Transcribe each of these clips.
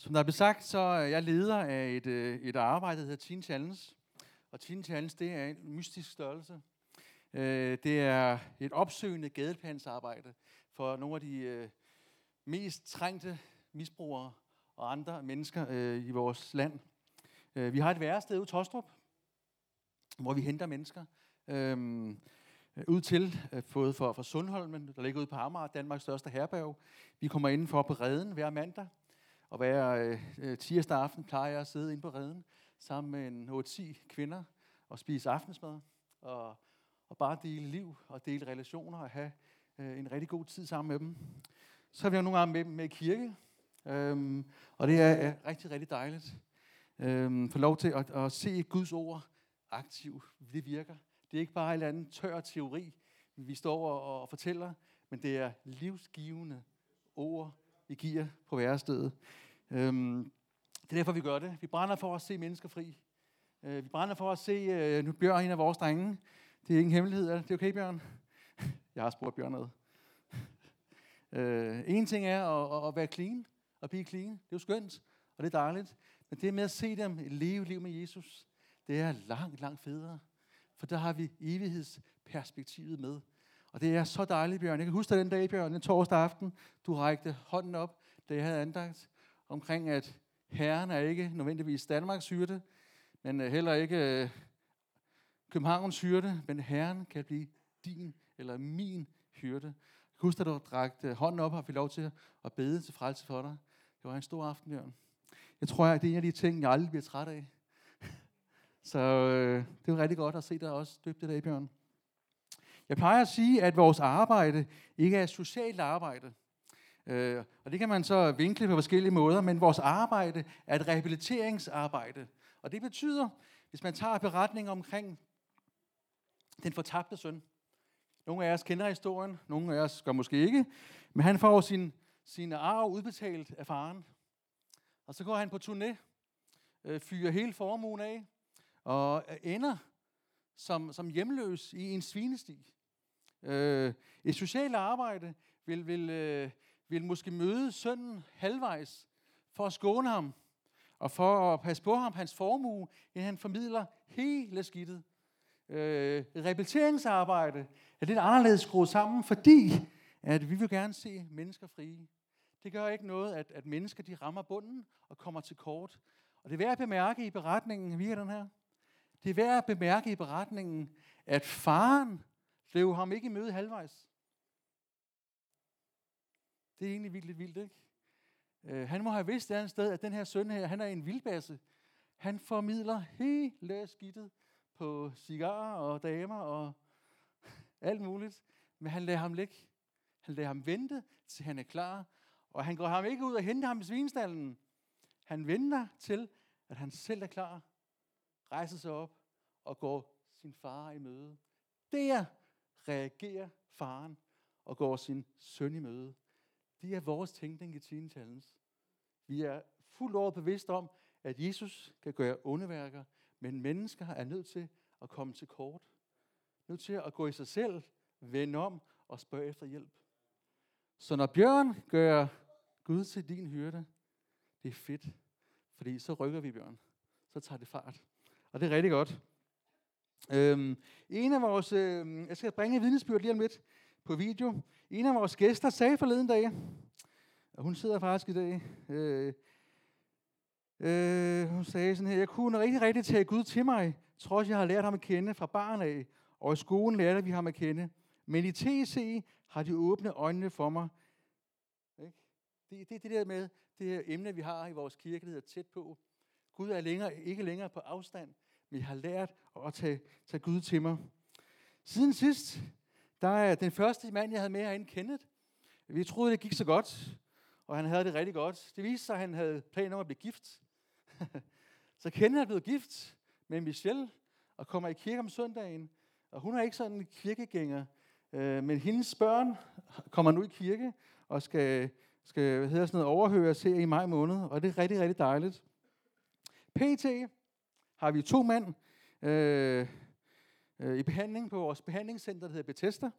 Som der er besagt, så er jeg leder af et, øh, et arbejde, der hedder Teen Challenge. Og Teen Challenge, det er en mystisk størrelse. Øh, det er et opsøgende gadeplansarbejde for nogle af de øh, mest trængte misbrugere og andre mennesker i vores land. Vi har et værested ude i Tostrup, hvor vi henter mennesker øhm, ud til, både for, for Sundholmen, der ligger ude på Amager, Danmarks største herberg. Vi kommer indenfor på redden hver mandag, og hver øh, tirsdag aften plejer jeg at sidde inde på redden sammen med en 8-10 kvinder og spise aftensmad og, og bare dele liv og dele relationer og have øh, en rigtig god tid sammen med dem. Så har vi jo nogle gange med dem med i kirke, øhm, og det er, er rigtig, rigtig dejligt. Øhm, få lov til at, at se Guds ord aktivt. Det virker. Det er ikke bare en eller anden tør teori, vi står og, og fortæller, men det er livsgivende ord, i gear på værestedet. Øhm, det er derfor, vi gør det. Vi brænder for at se mennesker fri. Øh, vi brænder for at se, øh, nu Bjørn en af vores drenge. Det er ingen hemmelighed, er det okay, Bjørn? Jeg har spurgt Bjørn noget. øh, en ting er at, at være clean, og blive clean. Det er jo skønt, og det er dejligt. Men det med at se dem leve liv med Jesus, det er langt, langt federe. For der har vi evighedsperspektivet med. Og det er så dejligt, Bjørn. Jeg kan huske den dag, Bjørn, den torsdag aften, du rækte hånden op, da jeg havde andagt omkring, at Herren er ikke nødvendigvis Danmarks hyrde, men øh, heller ikke øh, Københavns hyrde, men Herren kan blive din eller min hyrde. Jeg kan huske, at du rakte hånden op og fik lov til at bede til frelse for dig. Det var en stor aften, Bjørn. Jeg tror, at det er en af de ting, jeg aldrig bliver træt af. Så øh, det er rigtig godt at se dig også døbt i Bjørn. Jeg plejer at sige, at vores arbejde ikke er socialt arbejde. Øh, og det kan man så vinkle på forskellige måder, men vores arbejde er et rehabiliteringsarbejde. Og det betyder, hvis man tager beretningen omkring den fortabte søn. Nogle af os kender historien, nogle af os gør måske ikke, men han får sin, sin arv udbetalt af faren. Og så går han på turné, øh, fyrer hele formuen af, og ender som, som hjemløs i en svinesti. Øh, et socialt arbejde vil, vil, øh, vil måske møde sønnen halvvejs for at skåne ham og for at passe på ham, hans formue, inden han formidler hele skidtet. Øh, rehabiliteringsarbejde er lidt anderledes skruet sammen, fordi at vi vil gerne se mennesker frie. Det gør ikke noget, at, at mennesker de rammer bunden og kommer til kort. Og det er værd at bemærke i beretningen, vi den her. Det er værd at bemærke i beretningen, at faren blev ham ikke i møde halvvejs. Det er egentlig vildt vildt, ikke? Øh, han må have vidst et andet sted, at den her søn her, han er en vildbasse. Han formidler hele skidtet på cigarer og damer og alt muligt. Men han lader ham ligge. Han lader ham vente, til han er klar. Og han går ham ikke ud og henter ham i svinestallen. Han venter til, at han selv er klar, rejser sig op og går sin far i møde. Der reagerer faren og går sin søn i møde. Det er vores tænkning i Teen Challenge. Vi er fuldt over bevidst om, at Jesus kan gøre underværker, men mennesker er nødt til at komme til kort. Nødt til at gå i sig selv, vende om og spørge efter hjælp. Så når Bjørn gør Gud til din hyrde, det er fedt, fordi så rykker vi Bjørn. Så tager det fart. Og det er rigtig godt. Øhm, en af vores, øh, jeg skal bringe vidnesbyrd lige om lidt på video. En af vores gæster sagde forleden dag, og hun sidder faktisk i dag, øh, øh, hun sagde sådan her, jeg kunne rigtig, rigtig tage Gud til mig, trods jeg har lært ham at kende fra barn af, og i skolen lærte vi ham at kende. Men i TC har de åbne øjnene for mig. Ikke? Det, det det der med, det her emne, vi har i vores kirke, der hedder tæt på. Gud er længere, ikke længere på afstand, men jeg har lært at tage, tage Gud til mig. Siden sidst, der er den første mand, jeg havde med herinde, Kenneth. Vi troede, det gik så godt, og han havde det rigtig godt. Det viste sig, at han havde planer om at blive gift. så Kenneth er blevet gift med Michelle, og kommer i kirke om søndagen. Og hun er ikke sådan en kirkegænger, øh, men hendes børn kommer nu i kirke, og skal, skal hvad hedder sådan noget, overhøre se i maj måned, og det er rigtig, rigtig dejligt. PT har vi to mænd øh, øh, i behandling på vores behandlingscenter, der hedder Bethesda.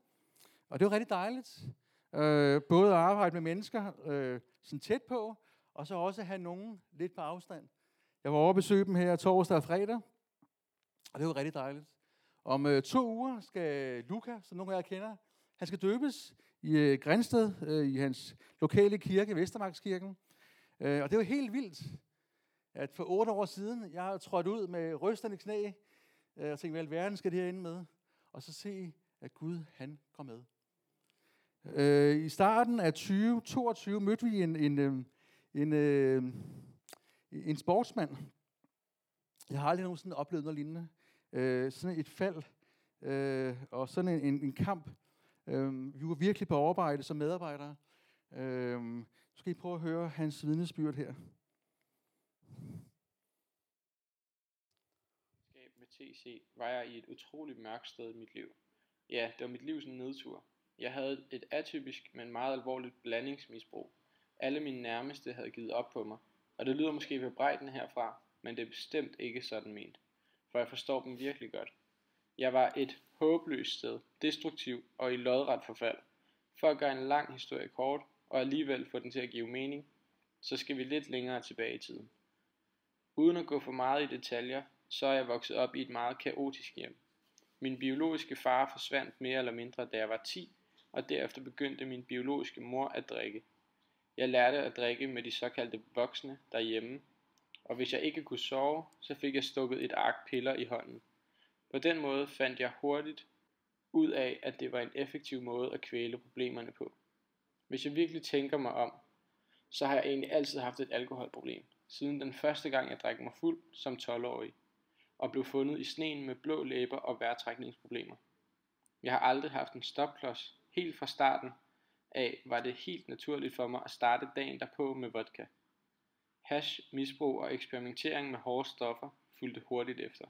Og det er rigtig dejligt. Øh, både at arbejde med mennesker øh, sådan tæt på, og så også have nogen lidt på afstand. Jeg var over at besøge dem her torsdag og fredag, og det var rigtig dejligt. Om øh, to uger skal Luca, som nogle af jer kender, han skal døbes i øh, Grænsted, øh, i hans lokale kirke, Vestermarkskirken. Øh, og det var helt vildt, at for otte år siden, jeg har trådt ud med rystende knæ, øh, og tænkte, hvad alverden skal det her ende med? Og så se, at Gud, han kom med. Øh, I starten af 2022 mødte vi en, en, øh, en, en, en sportsmand. Jeg har aldrig nogensinde oplevet noget lignende. Øh, sådan et fald, øh, og sådan en, en, en kamp. Øh, vi var virkelig på overarbejde som medarbejdere. Øh, nu skal I prøve at høre hans vidnesbyrd her. PC, var jeg i et utroligt mørkt sted i mit liv. Ja, det var mit livs nedtur. Jeg havde et atypisk, men meget alvorligt blandingsmisbrug. Alle mine nærmeste havde givet op på mig, og det lyder måske bebrejdende herfra, men det er bestemt ikke sådan ment, for jeg forstår dem virkelig godt. Jeg var et håbløst sted, destruktiv og i lodret forfald. For at gøre en lang historie kort, og alligevel få den til at give mening, så skal vi lidt længere tilbage i tiden. Uden at gå for meget i detaljer, så er jeg vokset op i et meget kaotisk hjem. Min biologiske far forsvandt mere eller mindre, da jeg var 10, og derefter begyndte min biologiske mor at drikke. Jeg lærte at drikke med de såkaldte voksne derhjemme, og hvis jeg ikke kunne sove, så fik jeg stukket et ark piller i hånden. På den måde fandt jeg hurtigt ud af, at det var en effektiv måde at kvæle problemerne på. Hvis jeg virkelig tænker mig om, så har jeg egentlig altid haft et alkoholproblem, siden den første gang jeg drak mig fuld som 12-årig, og blev fundet i sneen med blå læber og vejrtrækningsproblemer. Jeg har aldrig haft en stopklods. Helt fra starten af var det helt naturligt for mig at starte dagen derpå med vodka. Hash, misbrug og eksperimentering med hårde stoffer fulgte hurtigt efter.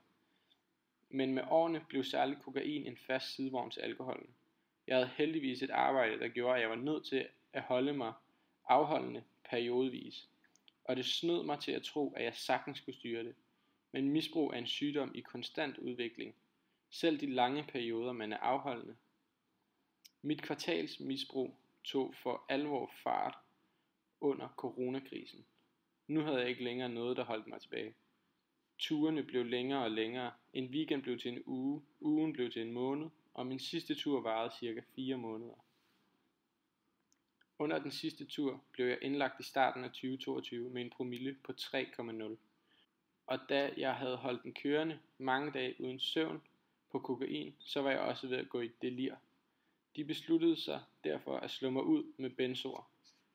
Men med årene blev særligt kokain en fast sidevogn til alkoholen. Jeg havde heldigvis et arbejde, der gjorde, at jeg var nødt til at holde mig afholdende periodevis. Og det snød mig til at tro, at jeg sagtens skulle styre det. Men misbrug er en sygdom i konstant udvikling. Selv de lange perioder, man er afholdende. Mit kvartals misbrug tog for alvor fart under coronakrisen. Nu havde jeg ikke længere noget, der holdt mig tilbage. Turene blev længere og længere. En weekend blev til en uge, ugen blev til en måned, og min sidste tur varede cirka 4 måneder. Under den sidste tur blev jeg indlagt i starten af 2022 med en promille på 3,0. Og da jeg havde holdt den kørende mange dage uden søvn på kokain, så var jeg også ved at gå i delir. De besluttede sig derfor at slå mig ud med benzoer,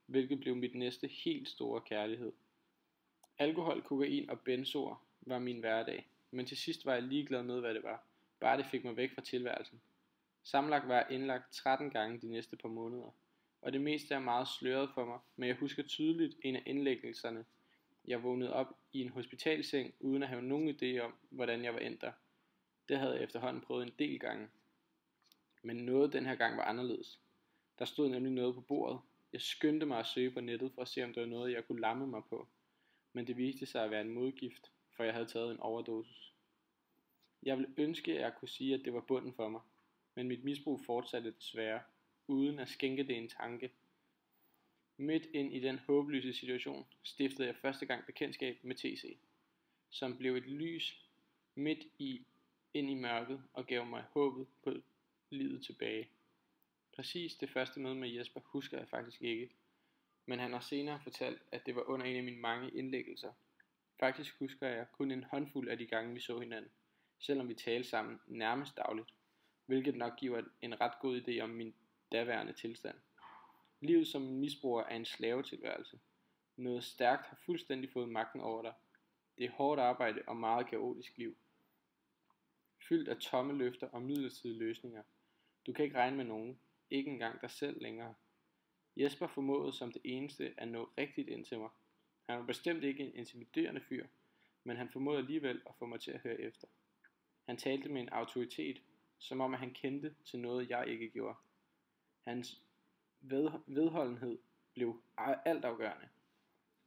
hvilket blev mit næste helt store kærlighed. Alkohol, kokain og benzoer var min hverdag, men til sidst var jeg ligeglad med, hvad det var. Bare det fik mig væk fra tilværelsen. Sammenlagt var jeg indlagt 13 gange de næste par måneder, og det meste er meget sløret for mig, men jeg husker tydeligt en af indlæggelserne. Jeg vågnede op i en hospitalseng, uden at have nogen idé om, hvordan jeg var endt der. Det havde jeg efterhånden prøvet en del gange. Men noget den her gang var anderledes. Der stod nemlig noget på bordet. Jeg skyndte mig at søge på nettet for at se, om der var noget, jeg kunne lamme mig på. Men det viste sig at være en modgift, for jeg havde taget en overdosis. Jeg ville ønske, at jeg kunne sige, at det var bunden for mig, men mit misbrug fortsatte desværre, uden at skænke det en tanke. Midt ind i den håbløse situation stiftede jeg første gang bekendtskab med TC, som blev et lys midt i ind i mørket og gav mig håbet på livet tilbage. Præcis det første møde med Jesper husker jeg faktisk ikke, men han har senere fortalt, at det var under en af mine mange indlæggelser. Faktisk husker jeg kun en håndfuld af de gange, vi så hinanden, selvom vi talte sammen nærmest dagligt, hvilket nok giver en ret god idé om min daværende tilstand. Livet som misbruger er en slavetilværelse. Noget stærkt har fuldstændig fået magten over dig. Det er hårdt arbejde og meget kaotisk liv. Fyldt af tomme løfter og midlertidige løsninger. Du kan ikke regne med nogen, ikke engang dig selv længere. Jesper formåede som det eneste at nå rigtigt ind til mig. Han var bestemt ikke en intimiderende fyr, men han formåede alligevel at få mig til at høre efter. Han talte med en autoritet, som om at han kendte til noget, jeg ikke gjorde. Hans ved, vedholdenhed blev altafgørende,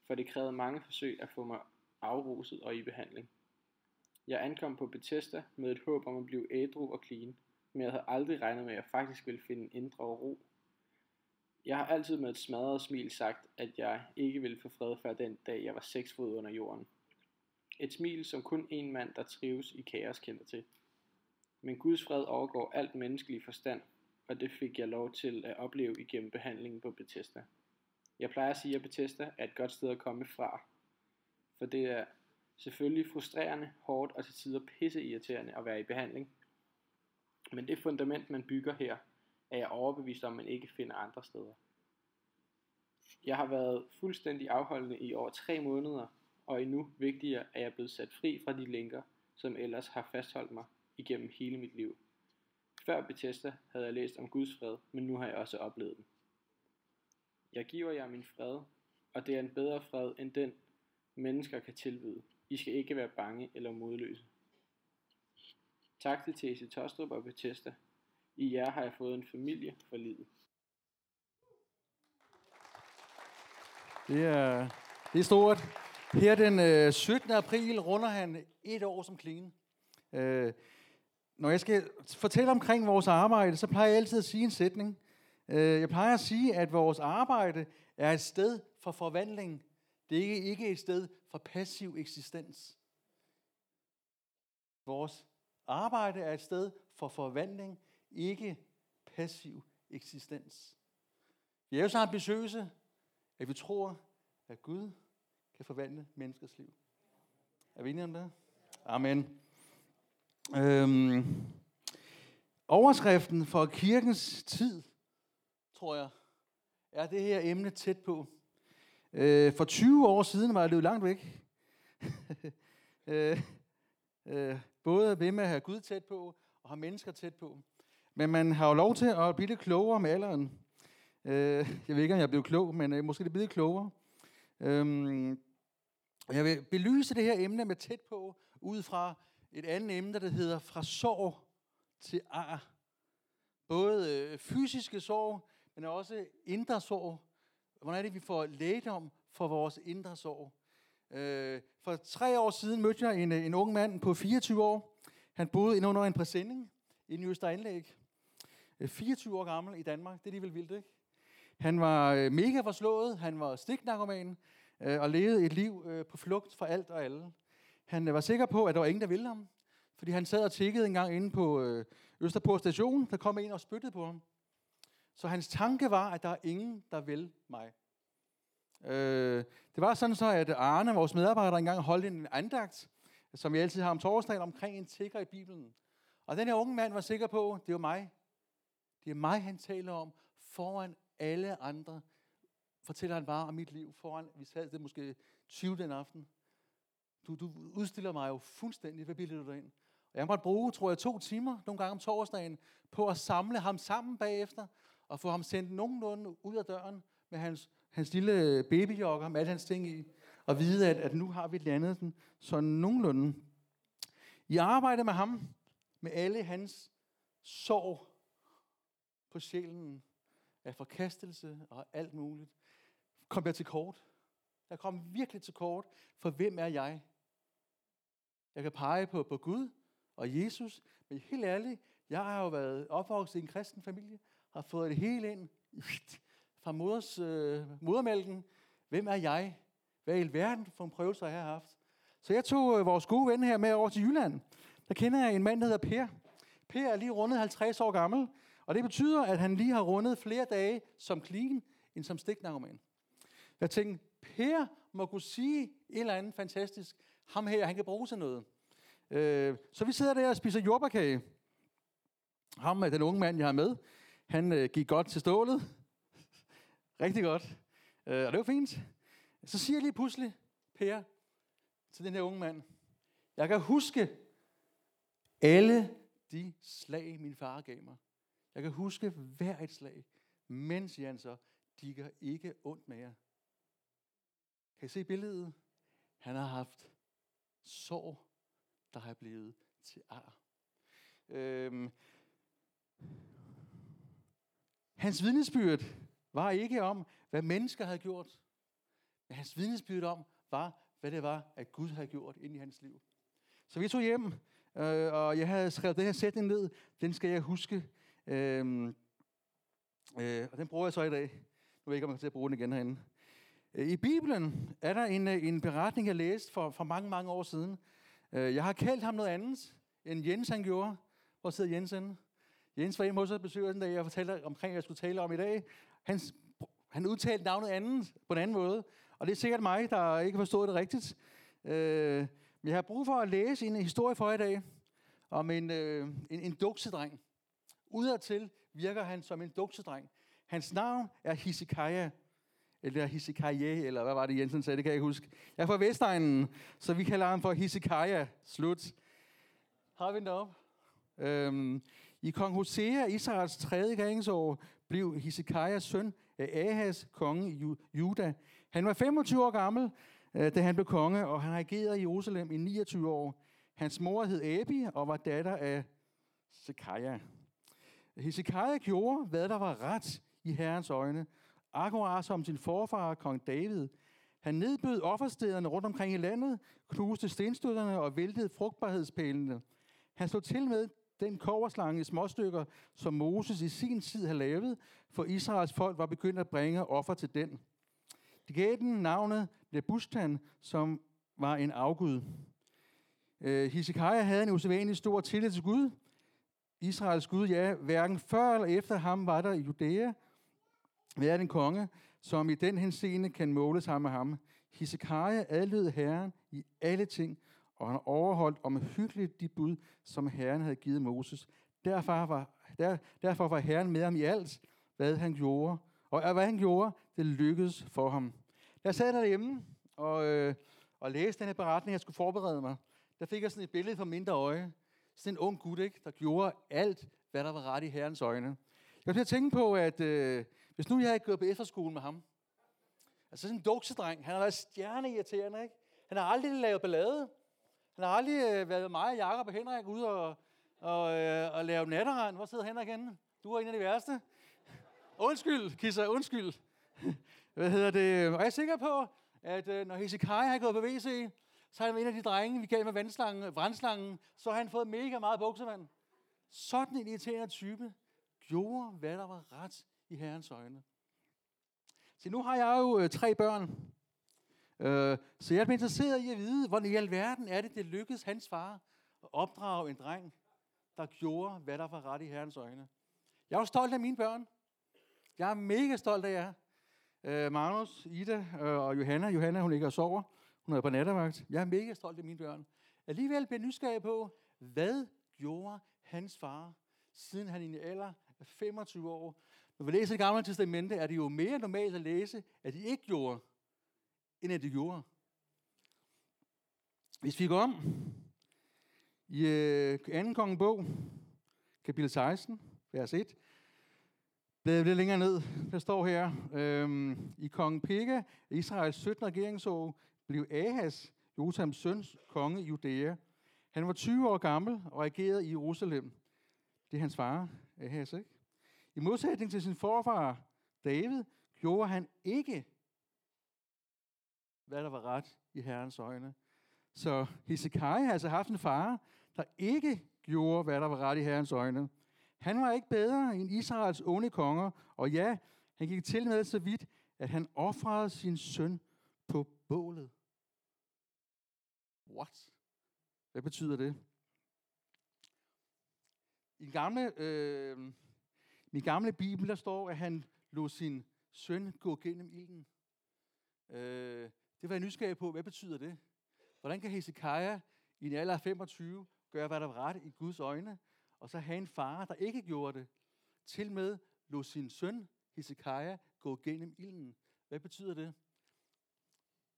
for det krævede mange forsøg at få mig afruset og i behandling. Jeg ankom på Bethesda med et håb om at blive ædru og clean, men jeg havde aldrig regnet med, at jeg faktisk ville finde en indre ro. Jeg har altid med et smadret smil sagt, at jeg ikke ville få fred før den dag, jeg var seks fod under jorden. Et smil, som kun en mand, der trives i kaos, kender til. Men Guds fred overgår alt menneskelig forstand, og det fik jeg lov til at opleve igennem behandlingen på Bethesda. Jeg plejer at sige, at Bethesda er et godt sted at komme fra, for det er selvfølgelig frustrerende, hårdt og til tider pisseirriterende at være i behandling. Men det fundament, man bygger her, er jeg overbevist om, man ikke finder andre steder. Jeg har været fuldstændig afholdende i over tre måneder, og endnu vigtigere er jeg blevet sat fri fra de lænker, som ellers har fastholdt mig igennem hele mit liv. Før Bethesda havde jeg læst om Guds fred, men nu har jeg også oplevet den. Jeg giver jer min fred, og det er en bedre fred end den, mennesker kan tilbyde. I skal ikke være bange eller modløse. Tak til T.C. Tostrup og Bethesda. I jer har jeg fået en familie for livet. Det er, det er stort. Her den øh, 17. april runder han et år som clean. Øh, når jeg skal fortælle omkring vores arbejde, så plejer jeg altid at sige en sætning. Øh, jeg plejer at sige, at vores arbejde er et sted for forvandling. Det er ikke, ikke et sted for passiv eksistens. Vores arbejde er et sted for forvandling, ikke passiv eksistens. Vi er jo så ambitiøse, at vi tror, at Gud kan forvandle menneskers liv. Er vi enige om det? Amen. Øhm, overskriften for kirkens tid, tror jeg, er det her emne tæt på. Øh, for 20 år siden var jeg løbet langt væk. øh, øh, både ved med at have Gud tæt på, og have mennesker tæt på. Men man har jo lov til at blive lidt klogere med alderen. Øh, jeg ved ikke, om jeg blev klog, men øh, måske det bliver klogere. Øh, jeg vil belyse det her emne med tæt på, ud fra et andet emne, der hedder fra sorg til ar. Både øh, fysiske sorg, men også indre sorg. Hvordan er det, vi får lægedom for vores indre sorg? Øh, for tre år siden mødte jeg en, øh, en ung mand på 24 år. Han boede inde under en præsending i en Østeranlæg. 24 øh, år gammel i Danmark, det er alligevel vildt, ikke? Han var øh, mega forslået, han var stiknarkoman øh, og levede et liv øh, på flugt fra alt og alle. Han var sikker på, at der var ingen, der ville ham, fordi han sad og tikkede en gang inde på øh, Østerport station, der kom en og spyttede på ham. Så hans tanke var, at der er ingen, der vil mig. Øh, det var sådan så, at Arne, vores medarbejder, engang holdt en andagt, som vi altid har om torsdagen, omkring en tigger i Bibelen. Og den her unge mand var sikker på, det var mig. Det er mig, han taler om, foran alle andre. Fortæller han bare om mit liv, foran, vi sad det måske 20 den aften. Du, du udstiller mig jo fuldstændig. Hvad bilder du dig ind? Og jeg måtte bruge, tror jeg, to timer, nogle gange om torsdagen, på at samle ham sammen bagefter, og få ham sendt nogenlunde ud af døren med hans, hans lille babyjokker med alle hans ting i, og vide, at, at nu har vi landet den sådan nogenlunde. I arbejde med ham, med alle hans sorg på sjælen af forkastelse og alt muligt, kom jeg til kort. Jeg kom virkelig til kort, for hvem er jeg? Jeg kan pege på, på Gud og Jesus, men helt ærligt, jeg har jo været opvokset i en kristen familie, har fået det hele ind fra moders, øh, modermælken. Hvem er jeg? Hvad i verden for en prøvelse har jeg haft? Så jeg tog øh, vores gode ven her med over til Jylland. Der kender jeg en mand, der hedder Per. Per er lige rundet 50 år gammel, og det betyder, at han lige har rundet flere dage som clean, end som stiknarkoman. Jeg tænkte, Per må kunne sige et eller andet fantastisk. Ham her, han kan bruge til noget. Øh, så vi sidder der og spiser jordbærkage. Ham er den unge mand, jeg har med. Han øh, gik godt til stålet. Rigtig godt. Øh, og det var fint. Så siger jeg lige pludselig, Per, til den her unge mand, jeg kan huske alle de slag, min far gav mig. Jeg kan huske hver et slag, mens han så, de gør ikke ondt mere. Kan I se billedet? Han har haft sorg, der er blevet til ar. Øhm, hans vidnesbyrd var ikke om, hvad mennesker havde gjort. Men hans vidnesbyrd om, var, hvad det var, at Gud havde gjort ind i hans liv. Så vi tog hjem, øh, og jeg havde skrevet den her sætning ned. Den skal jeg huske. Øh, øh, og den bruger jeg så i dag. Nu ved jeg ikke, om jeg kan til at bruge den igen herinde. Øh, I Bibelen er der en, øh, en beretning, jeg læste for, for mange, mange år siden. Øh, jeg har kaldt ham noget andet, end Jens han gjorde. Hvor sidder Jens henne? Jens var hjemme hos os besøger den dag, jeg fortalte omkring, hvad jeg skulle tale om i dag. Han, han udtalte navnet andet på en anden måde. Og det er sikkert mig, der ikke har forstået det rigtigt. Øh, men jeg har brug for at læse en historie for i dag om en, øh, en, en duksedreng. Udadtil virker han som en duksedreng. Hans navn er Hisikaja. Eller Hisikaje, eller hvad var det Jensen sagde, det kan jeg ikke huske. Jeg er fra Vestegnen, så vi kalder ham for Hisikaja. Slut. Har vi den op? Øhm, I kong Hosea, Israels tredje gangsår, blev Hisikajas søn af Ahas, konge i Ju- Juda. Han var 25 år gammel, øh, da han blev konge, og han regerede i Jerusalem i 29 år. Hans mor hed Abi og var datter af Sekaja. Hezekiah gjorde, hvad der var ret i Herrens øjne, akkurat som sin forfar, kong David. Han nedbød offerstederne rundt omkring i landet, knuste stenstøtterne og væltede frugtbarhedspælene. Han slog til med den koverslange i småstykker, som Moses i sin tid havde lavet, for Israels folk var begyndt at bringe offer til den. De gav den navnet Nebustan, som var en afgud. Øh, Hezekiah havde en usædvanlig stor tillid til Gud, Israels Gud, ja, hverken før eller efter ham var der i Judæa hvad er den konge, som i den henseende kan måle sig med ham. Hisekaja adlød Herren i alle ting, og han overholdt omhyggeligt de bud, som Herren havde givet Moses. Derfor var, der, derfor var Herren med ham i alt, hvad han gjorde. Og hvad han gjorde, det lykkedes for ham. Jeg sad derhjemme og, øh, og læste den her beretning, jeg skulle forberede mig. Der fik jeg sådan et billede for mindre øje. Sådan en ung gut, ikke, der gjorde alt, hvad der var ret i Herrens øjne. Jeg kom til at tænke på, at øh, hvis nu jeg havde gået på efterskole med ham, altså sådan en duksedreng, han har været stjerneirriterende, ikke? Han har aldrig lavet ballade. Han har aldrig øh, været mig, og Jakob og Henrik ude og, og, øh, og lave natterand. Hvor sidder Henrik henne? Du er en af de værste. Undskyld, Kisser, undskyld. Hvad hedder det? Og jeg er sikker på, at øh, når Hezekiah har gået på WC, så har han en af de drenge, vi gav med vandslangen, brandslangen, så har han fået mega meget buksevand. Sådan en irriterende type gjorde, hvad der var ret i Herrens øjne. Så nu har jeg jo øh, tre børn. Øh, så jeg er interesseret i at vide, hvordan i alverden er det, det lykkedes hans far at opdrage en dreng, der gjorde, hvad der var ret i Herrens øjne. Jeg er jo stolt af mine børn. Jeg er mega stolt af jer. Øh, Magnus, Ida øh, og Johanna. Johanna, hun ligger og sover. Hun er på nattevagt. Jeg er mega stolt af mine børn. Alligevel bliver jeg nysgerrig på, hvad gjorde hans far, siden han i en alder af 25 år. Når vi læser det gamle testamente, er det jo mere normalt at læse, at de ikke gjorde, end at de gjorde. Hvis vi går om i øh, 2. kongebog, kapitel 16, vers 1, Bladet lidt længere ned, der står her, øhm, i kong Pekah, Israels 17. regeringsår, blev Ahas, Jotams søns konge i Judæa. Han var 20 år gammel og regerede i Jerusalem. Det er hans far, Ahas, ikke? I modsætning til sin forfar, David, gjorde han ikke, hvad der var ret i Herrens øjne. Så Hezekiah har altså haft en far, der ikke gjorde, hvad der var ret i Herrens øjne. Han var ikke bedre end Israels onde konger, og ja, han gik til med så vidt, at han offrede sin søn på bålet. What? Hvad betyder det? I den gamle, øh, min gamle bibel, der står, at han lod sin søn gå gennem ilden. Øh, det var jeg nysgerrig på. Hvad betyder det? Hvordan kan Hezekiah i en alder af 25 gøre, hvad der var ret i Guds øjne, og så have en far, der ikke gjorde det, til med lod sin søn, Hezekiah, gå gennem ilden. Hvad betyder det?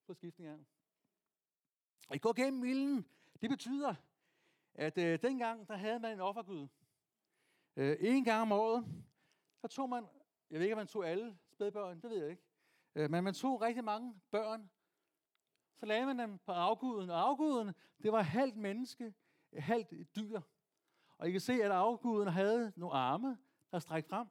På skiftning af. At gå gennem ilden, det betyder, at øh, dengang, der havde man en offergud. Øh, en gang om året, der tog man, jeg ved ikke, om man tog alle spædbørn, det ved jeg ikke, øh, men man tog rigtig mange børn, så lagde man dem på afguden, og afguden, det var halvt menneske, halvt dyr. Og I kan se, at afguden havde nogle arme, der strækte frem.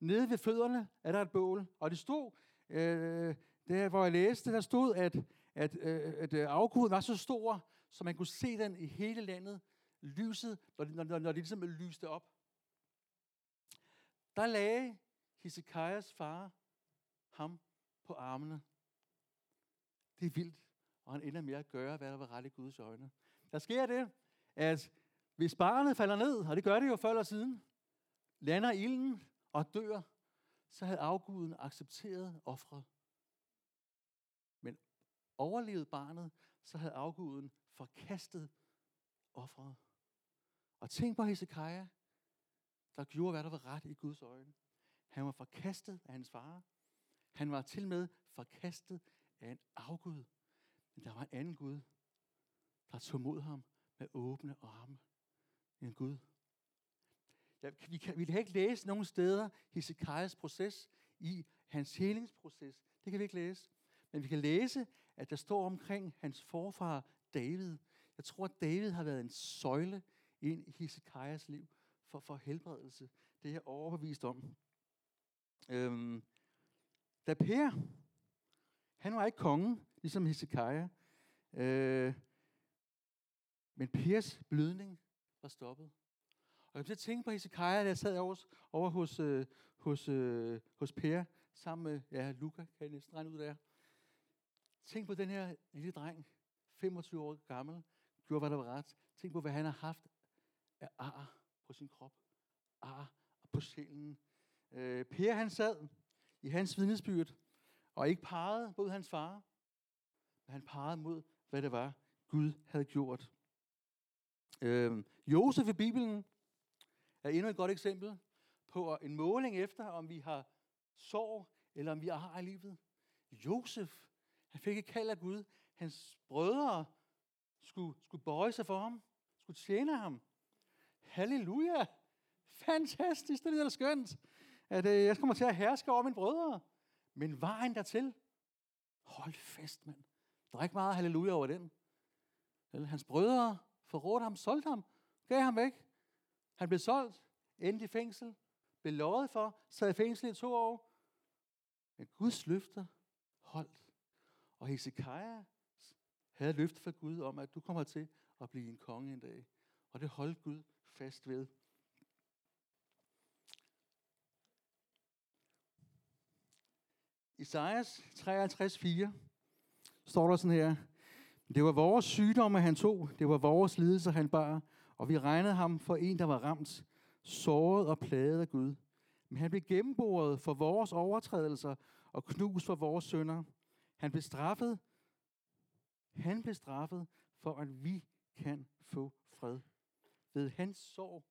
Nede ved fødderne er der et bål. Og det stod, øh, der hvor jeg læste, der stod, at, at, øh, at øh, afguden var så stor, så man kunne se den i hele landet. Lyset, når, når, når, når det ligesom lyste op. Der lagde Hezekias far ham på armene. Det er vildt, og han ender med at gøre, hvad der var ret i Guds øjne. Der sker det, at hvis barnet falder ned, og det gør det jo før eller siden, lander ilden og dør, så havde afguden accepteret offret. Men overlevede barnet, så havde afguden forkastet offret. Og tænk på Hezekiah, der gjorde, hvad der var ret i Guds øjne. Han var forkastet af hans far. Han var til med forkastet af en afgud. Men der var en anden Gud, der tog mod ham med åbne arme. En Gud. Ja, vi, kan, vi kan ikke læse nogen steder Hezekiahs proces i hans helingsproces. Det kan vi ikke læse. Men vi kan læse, at der står omkring hans forfar David. Jeg tror, at David har været en søjle ind i Hezekiahs liv for, for helbredelse. Det er jeg overbevist om. Øhm, da Per, han var ikke konge, ligesom Hezekiah, øh, men Pers blødning var stoppet. Og jeg blev tænke på Hezekiah, da jeg sad over, over hos, øh, hos, øh, hos Per, sammen med ja, Luca, kan jeg næsten regne ud der. Tænk på den her lille dreng, 25 år gammel, gjorde, hvad der var ret. Tænk på, hvad han har haft af ar på sin krop, ah, ar på sjælen. Øh, per han sad i hans vidnesbyrd, og ikke pegede mod hans far, men han pegede mod, hvad det var, Gud havde gjort. Øh, Josef i Bibelen er endnu et godt eksempel på en måling efter, om vi har sorg, eller om vi har i livet. Josef, han fik et kald af Gud. Hans brødre skulle, skulle bøje sig for ham, skulle tjene ham. Halleluja! Fantastisk, det er da skønt, at øh, jeg kommer til at herske over mine brødre. Men vejen dertil, hold fast, mand. Der er ikke meget halleluja over den. Hans brødre forrådte ham, solgte ham, gav ham væk. Han blev solgt, endte i fængsel, blev lovet for, sad i fængsel i to år. Men Guds løfter holdt. Og Hezekiah havde løftet fra Gud om, at du kommer til at blive en konge en dag. Og det holdt Gud fast ved. Isaias 53:4 står der sådan her. Det var vores sygdomme, han tog. Det var vores lidelser, han bar. Og vi regnede ham for en, der var ramt, såret og plaget af Gud. Men han blev gennemboret for vores overtrædelser og knust for vores sønder. Han blev straffet. Han blev straffet for, at vi kan få fred. Ved hans sorg,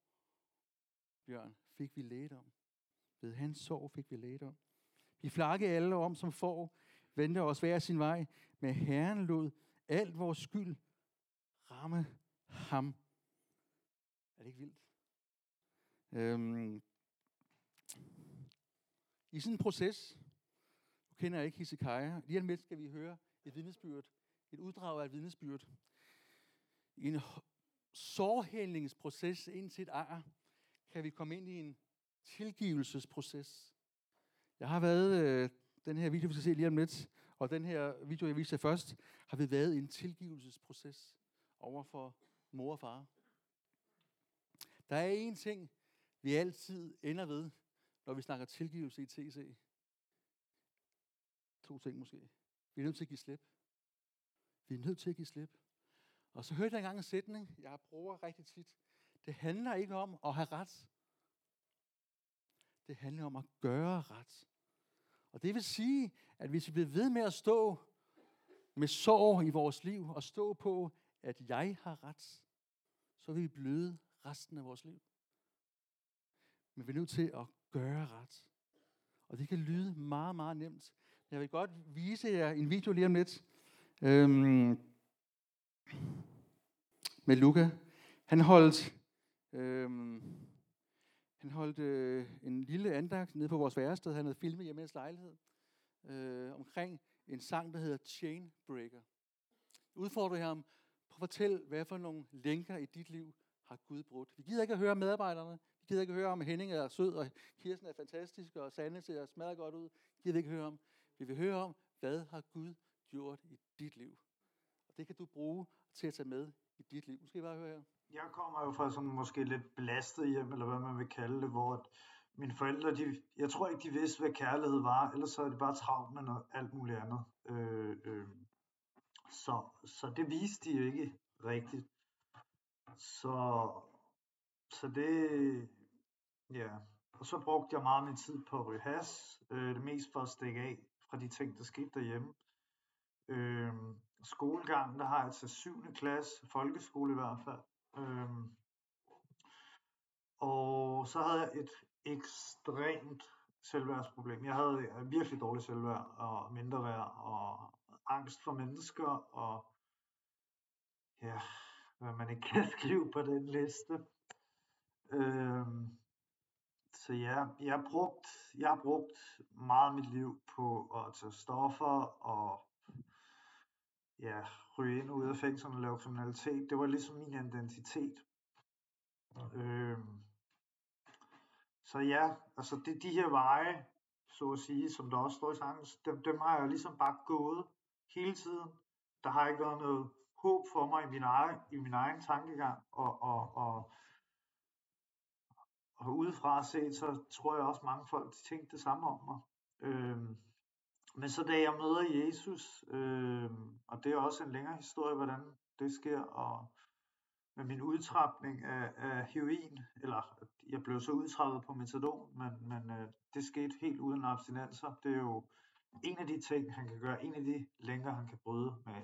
Bjørn, fik vi lægedom. Ved hans sorg fik vi lægedom. Vi flakke alle om som får, vendte os hver sin vej, men Herren lod alt vores skyld ramme ham. Er det ikke vildt? Øhm, I sådan en proces, nu kender jeg ikke Hezekiah, lige om lidt skal vi høre et vidnesbyrd, et uddrag af et vidnesbyrd. I en sårhældningsproces ind til et ar, kan vi komme ind i en tilgivelsesproces. Jeg har været, øh, den her video, vi skal se lige om lidt, og den her video, jeg viste først, har vi været i en tilgivelsesproces over for mor og far. Der er én ting, vi altid ender ved, når vi snakker tilgivelse i TC. To ting måske. Vi er nødt til at give slip. Vi er nødt til at give slip. Og så hørte jeg engang en sætning, jeg bruger rigtig tit. Det handler ikke om at have ret. Det handler om at gøre ret. Og det vil sige, at hvis vi bliver ved med at stå med sorg i vores liv, og stå på, at jeg har ret, så vil vi bløde resten af vores liv. Men vi er nødt til at gøre ret. Og det kan lyde meget, meget nemt. Jeg vil godt vise jer en video lige om lidt. Øhm, med Luca. Han holdt, øhm, han holdt øh, en lille andagt nede på vores værested. Han havde filmet hjemme i hans lejlighed øh, omkring en sang, der hedder Chainbreaker. Breaker. udfordrede ham på at fortælle, hvad for nogle lænker i dit liv har Gud brudt. Vi gider ikke at høre medarbejderne. Vi gider ikke at høre om, Henning er sød, og Kirsten er fantastisk, og Sande ser smadret godt ud. Vi gider ikke høre om. Vi vil høre om, hvad har Gud gjort i dit liv. Og det kan du bruge til at tage med i dit liv. Måske bare høre her. Jeg kommer jo fra sådan måske lidt belastet hjem, eller hvad man vil kalde det, hvor mine forældre, de, jeg tror ikke, de vidste, hvad kærlighed var, ellers så er det bare travlt med noget, alt muligt andet. Øh, øh, så, så det viste de jo ikke rigtigt. Så, så det, ja. Og så brugte jeg meget min tid på at ryge has. Øh, det mest for at stikke af fra de ting, der skete derhjemme. Øh, skolegang, der har jeg til 7. klasse, folkeskole i hvert fald. Øhm, og så havde jeg et ekstremt selvværdsproblem. Jeg havde virkelig dårligt selvværd og mindre værd og angst for mennesker og ja, hvad man ikke kan skrive på den liste. Øhm, så ja, jeg har, brugt, jeg har brugt meget af mit liv på at tage stoffer og ja, ryge ind og ud af fængslerne og lave kriminalitet. Det var ligesom min identitet. Ja. Øhm, så ja, altså det, de her veje, så at sige, som der også står i sangen, dem, dem har jeg ligesom bare gået hele tiden. Der har ikke været noget håb for mig i min egen, i min egen tankegang, og, og, og, og udefra set, så tror jeg også mange folk de tænkte det samme om mig. Øhm, men så da jeg møder Jesus, øh, og det er også en længere historie, hvordan det sker, og med min udtrapning af, af heroin, eller jeg blev så udtrappet på metadon, men, men øh, det skete helt uden abstinenser. Det er jo en af de ting, han kan gøre, en af de længere, han kan bryde med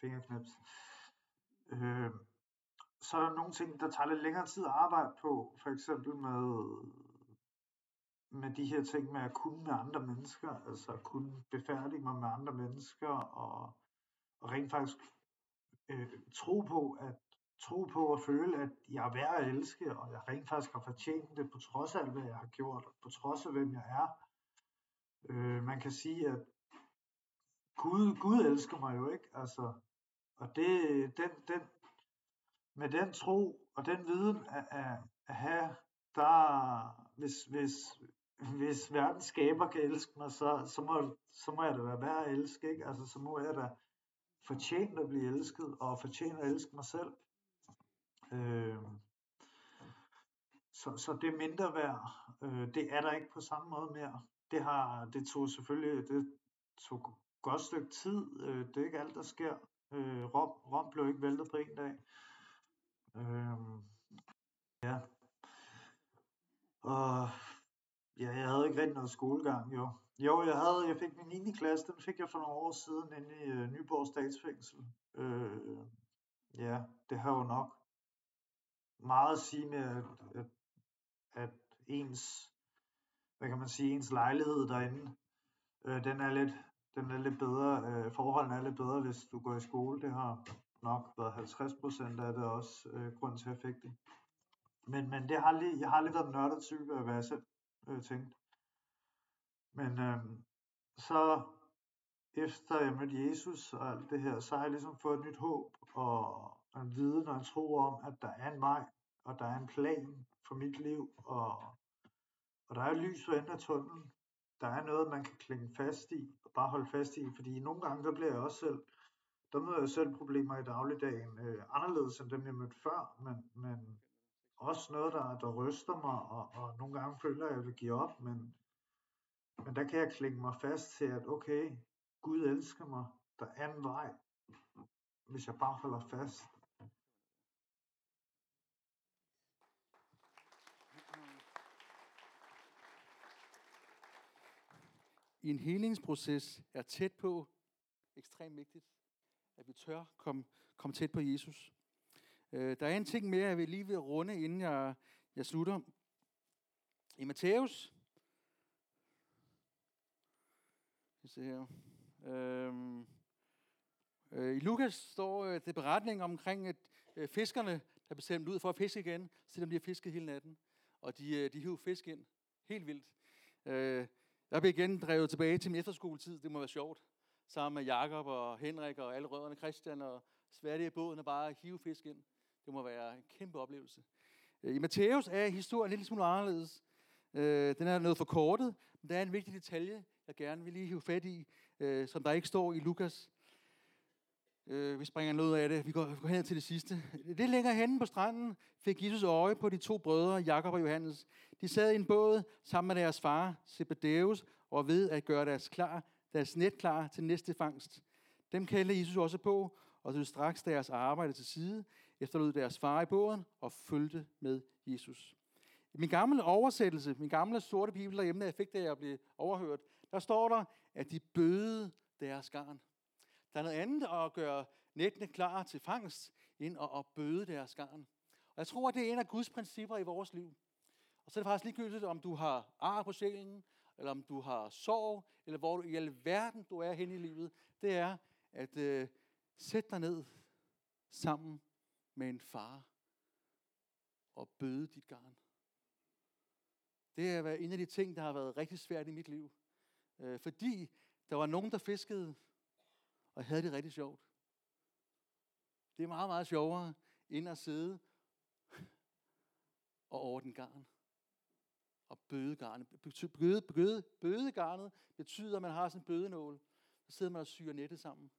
fingerknips. Øh, så er der nogle ting, der tager lidt længere tid at arbejde på, for eksempel med, med de her ting med at kunne med andre mennesker, altså at kunne befærdige mig med andre mennesker, og, og rent faktisk øh, tro på, at tro på og føle, at jeg er værd at elske, og jeg rent faktisk har fortjent det, på trods af alt, hvad jeg har gjort, og på trods af, hvem jeg er. Øh, man kan sige, at Gud, Gud elsker mig jo ikke, altså, og det, den, den, med den tro og den viden at, at, at have, der, hvis, hvis, hvis verdens skaber kan elske mig, så, så, må, så må jeg da være værd at elske, ikke? Altså, så må jeg da fortjene at blive elsket, og fortjene at elske mig selv. Øh, så, så det mindre værd, øh, det er der ikke på samme måde mere. Det, har, det tog selvfølgelig det tog godt stykke tid. Øh, det er ikke alt, der sker. Øh, Rom, Rom blev ikke væltet på en dag. Øh, ja. Og ja, jeg havde ikke rigtig noget skolegang, jo. Jo, jeg havde, jeg fik min 9. klasse, den fik jeg for nogle år siden inde i uh, Nyborg Statsfængsel. Øh, ja, det har jo nok meget at sige med, at, at, at ens, hvad kan man sige, ens lejlighed derinde, øh, den er lidt, den er lidt bedre, øh, forholdene er lidt bedre, hvis du går i skole. Det har nok været 50 procent af det også øh, grund til, at jeg fik det. Men, men det har lige, jeg har lige været nørdet type at være selv øh, tænkte. Men øh, så efter jeg mødte Jesus og alt det her, så har jeg ligesom fået et nyt håb og en viden og en tro om, at der er en vej, og der er en plan for mit liv, og, og der er lys for enden af tunnelen. Der er noget, man kan klinge fast i, og bare holde fast i, fordi nogle gange, der bliver jeg også selv, der møder jeg selv problemer i dagligdagen, øh, anderledes end dem, jeg mødte før, men, men også noget, der, der ryster mig, og, og nogle gange føler jeg, at jeg vil give op, men, men der kan jeg klinge mig fast til, at okay, Gud elsker mig, der er en vej, hvis jeg bare holder fast. i en helingsproces er tæt på, ekstremt vigtigt, at vi tør komme, komme tæt på Jesus. Øh, der er en ting mere, jeg vil lige vil runde, inden jeg, jeg slutter. I Matthæus, se her, øhm, øh, i Lukas står øh, det beretning omkring, at øh, fiskerne, der bestemt ud for at fiske igen, selvom de har fisket hele natten. Og de, øh, de hiver fisk ind. Helt vildt. Øh, jeg blev igen drevet tilbage til min efterskoletid. Det må være sjovt. Sammen med Jakob og Henrik og alle rødderne, Christian og Sværdige i båden og bare hive fisk ind. Det må være en kæmpe oplevelse. Øh, I Matthæus er historien lidt smule anderledes. Øh, den er noget forkortet, men der er en vigtig detalje, jeg gerne vil lige hive fat i, øh, som der ikke står i Lukas. Vi springer noget af det. Vi går, hen til det sidste. Det længere henne på stranden fik Jesus øje på de to brødre, Jakob og Johannes. De sad i en båd sammen med deres far, Zebedeus, og ved at gøre deres, klar, deres net klar til næste fangst. Dem kaldte Jesus også på, og tog straks deres arbejde til side, efterlod deres far i båden og fulgte med Jesus. I min gamle oversættelse, min gamle sorte bibel derhjemme, jeg fik da jeg blev overhørt, der står der, at de bøde deres garn. Der er noget andet at gøre nettene klar til fangst, end at, at bøde deres garn. Og jeg tror, at det er en af Guds principper i vores liv. Og så er det faktisk ligegyldigt, om du har ar på sjælen, eller om du har sorg, eller hvor du i alverden du er hen i livet. Det er at øh, sætte dig ned sammen med en far og bøde dit garn. Det er en af de ting, der har været rigtig svært i mit liv. Øh, fordi der var nogen, der fiskede, og havde det rigtig sjovt. Det er meget, meget sjovere, end at sidde og ordne garn. Og bøde garnet. Bøde, bøde, bøde garnet betyder, at man har sådan en bødenål. Så sidder man og syr nettet sammen.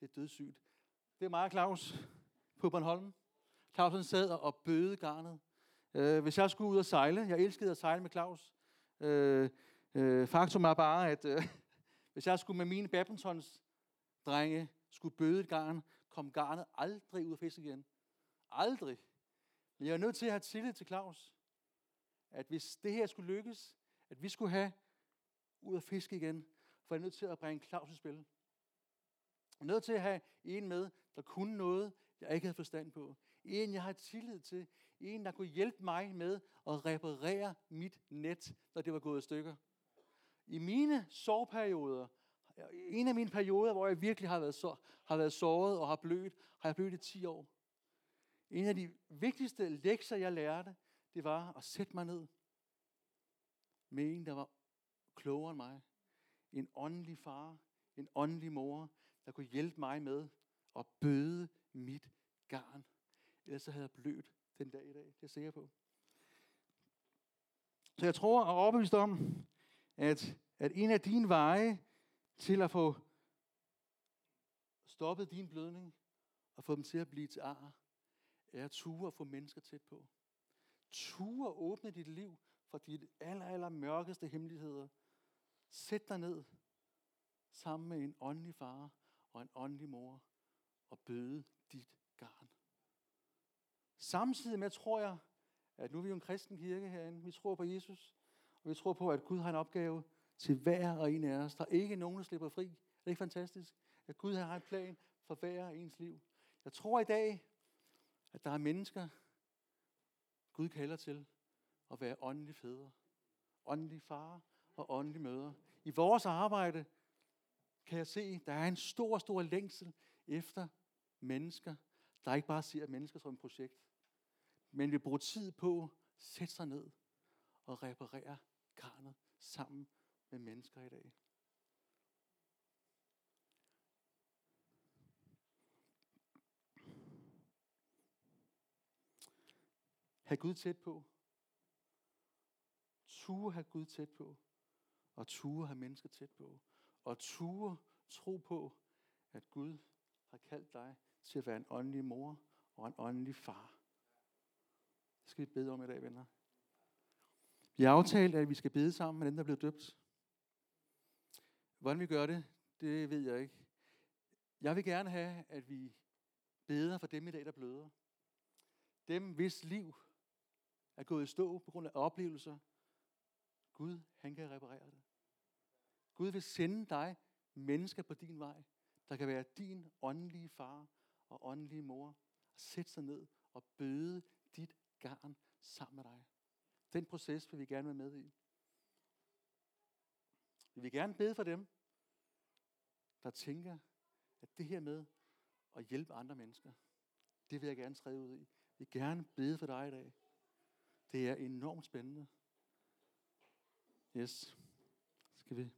Det er dødssygt. Det er meget Claus på Bornholm. Clausen sad og bøde garnet. Øh, hvis jeg skulle ud og sejle, jeg elskede at sejle med Claus. Øh, øh, faktum er bare, at øh, hvis jeg skulle med mine badmintons drenge skulle bøde et garn, kom garnet aldrig ud af fisk igen. Aldrig. Men jeg er nødt til at have tillid til Claus. At hvis det her skulle lykkes, at vi skulle have ud af fisk igen, for jeg er nødt til at bringe Claus i spil. Jeg er nødt til at have en med, der kunne noget, jeg ikke havde forstand på. En, jeg har tillid til. En, der kunne hjælpe mig med at reparere mit net, når det var gået i stykker. I mine sorgperioder, en af mine perioder, hvor jeg virkelig har været, så, har været såret og har blødt, har jeg blødt i 10 år. En af de vigtigste lektier, jeg lærte, det var at sætte mig ned med en, der var klogere end mig. En åndelig far, en åndelig mor, der kunne hjælpe mig med at bøde mit garn. Ellers så havde jeg blødt den dag i dag. Det er jeg sikker på. Så jeg tror og overbevist om, at, at en af dine veje til at få stoppet din blødning og få dem til at blive til ar, er at ture at få mennesker tæt på. Ture at åbne dit liv for de aller, aller mørkeste hemmeligheder. Sæt dig ned sammen med en åndelig far og en åndelig mor og bøde dit garn. Samtidig med tror jeg, at nu er vi jo en kristen kirke herinde. Vi tror på Jesus, og vi tror på, at Gud har en opgave til hver og en af os. Der er ikke nogen, der slipper fri. Er det ikke fantastisk? At Gud har en plan for hver og ens liv. Jeg tror i dag, at der er mennesker, Gud kalder til at være åndelige fædre, åndelige far og åndelige mødre. I vores arbejde kan jeg se, at der er en stor, stor længsel efter mennesker, der ikke bare ser mennesker som et projekt, men vil bruge tid på at sætte sig ned og reparere karnet sammen med mennesker i dag. Ha' Gud tæt på. Ture have Gud tæt på. Og ture have mennesker tæt på. Og ture tro på, at Gud har kaldt dig til at være en åndelig mor og en åndelig far. Det skal vi bede om i dag, venner. Vi har aftalt, at vi skal bede sammen med dem, der er blevet døbt. Hvordan vi gør det, det ved jeg ikke. Jeg vil gerne have, at vi beder for dem i dag, der bløder. Dem, hvis liv er gået i stå på grund af oplevelser. Gud, han kan reparere det. Gud vil sende dig mennesker på din vej, der kan være din åndelige far og åndelige mor. Og sætte sig ned og bøde dit garn sammen med dig. Den proces vil vi gerne være med i. Vi vil gerne bede for dem, der tænker, at det her med at hjælpe andre mennesker, det vil jeg gerne træde ud i. Vi vil gerne bede for dig i dag. Det er enormt spændende. Yes. Skal vi?